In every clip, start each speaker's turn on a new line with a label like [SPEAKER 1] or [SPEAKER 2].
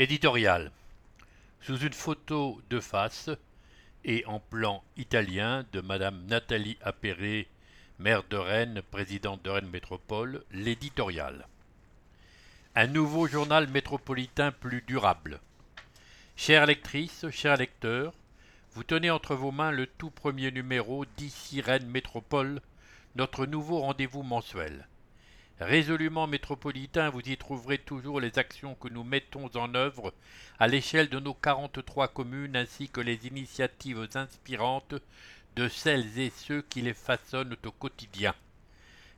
[SPEAKER 1] Éditorial. Sous une photo de face et en plan italien de Madame Nathalie Appéré, maire de Rennes, présidente de Rennes Métropole, l'éditorial. Un nouveau journal métropolitain plus durable. Chère lectrice, chers lecteurs, vous tenez entre vos mains le tout premier numéro d'ici Rennes Métropole, notre nouveau rendez-vous mensuel. Résolument métropolitain, vous y trouverez toujours les actions que nous mettons en œuvre à l'échelle de nos 43 communes ainsi que les initiatives inspirantes de celles et ceux qui les façonnent au quotidien.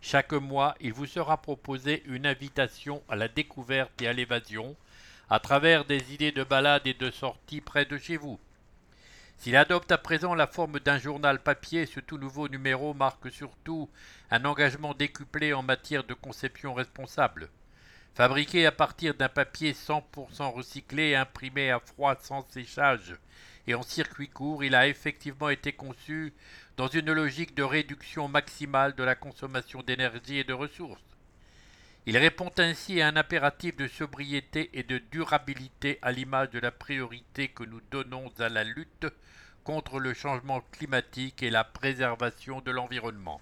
[SPEAKER 1] Chaque mois, il vous sera proposé une invitation à la découverte et à l'évasion à travers des idées de balade et de sortie près de chez vous. S'il adopte à présent la forme d'un journal papier, ce tout nouveau numéro marque surtout un engagement décuplé en matière de conception responsable. Fabriqué à partir d'un papier 100% recyclé, imprimé à froid sans séchage et en circuit court, il a effectivement été conçu dans une logique de réduction maximale de la consommation d'énergie et de ressources. Il répond ainsi à un impératif de sobriété et de durabilité à l'image de la priorité que nous donnons à la lutte contre le changement climatique et la préservation de l'environnement.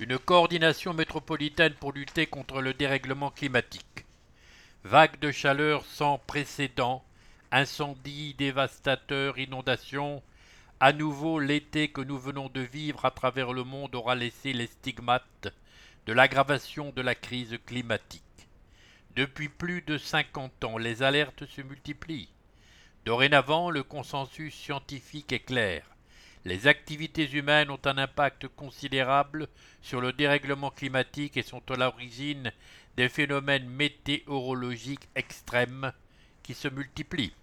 [SPEAKER 1] Une coordination métropolitaine pour lutter contre le dérèglement climatique. Vagues de chaleur sans précédent, incendies dévastateurs, inondations, à nouveau l'été que nous venons de vivre à travers le monde aura laissé les stigmates de l'aggravation de la crise climatique. Depuis plus de cinquante ans, les alertes se multiplient. Dorénavant, le consensus scientifique est clair. Les activités humaines ont un impact considérable sur le dérèglement climatique et sont à l'origine des phénomènes météorologiques extrêmes qui se multiplient.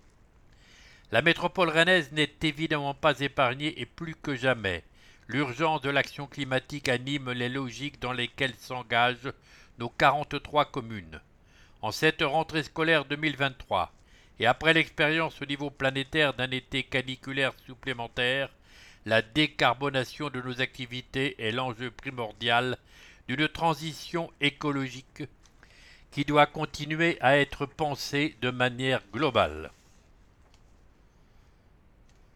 [SPEAKER 1] La métropole rennaise n'est évidemment pas épargnée et plus que jamais, L'urgence de l'action climatique anime les logiques dans lesquelles s'engagent nos 43 communes. En cette rentrée scolaire 2023, et après l'expérience au niveau planétaire d'un été caniculaire supplémentaire, la décarbonation de nos activités est l'enjeu primordial d'une transition écologique qui doit continuer à être pensée de manière globale.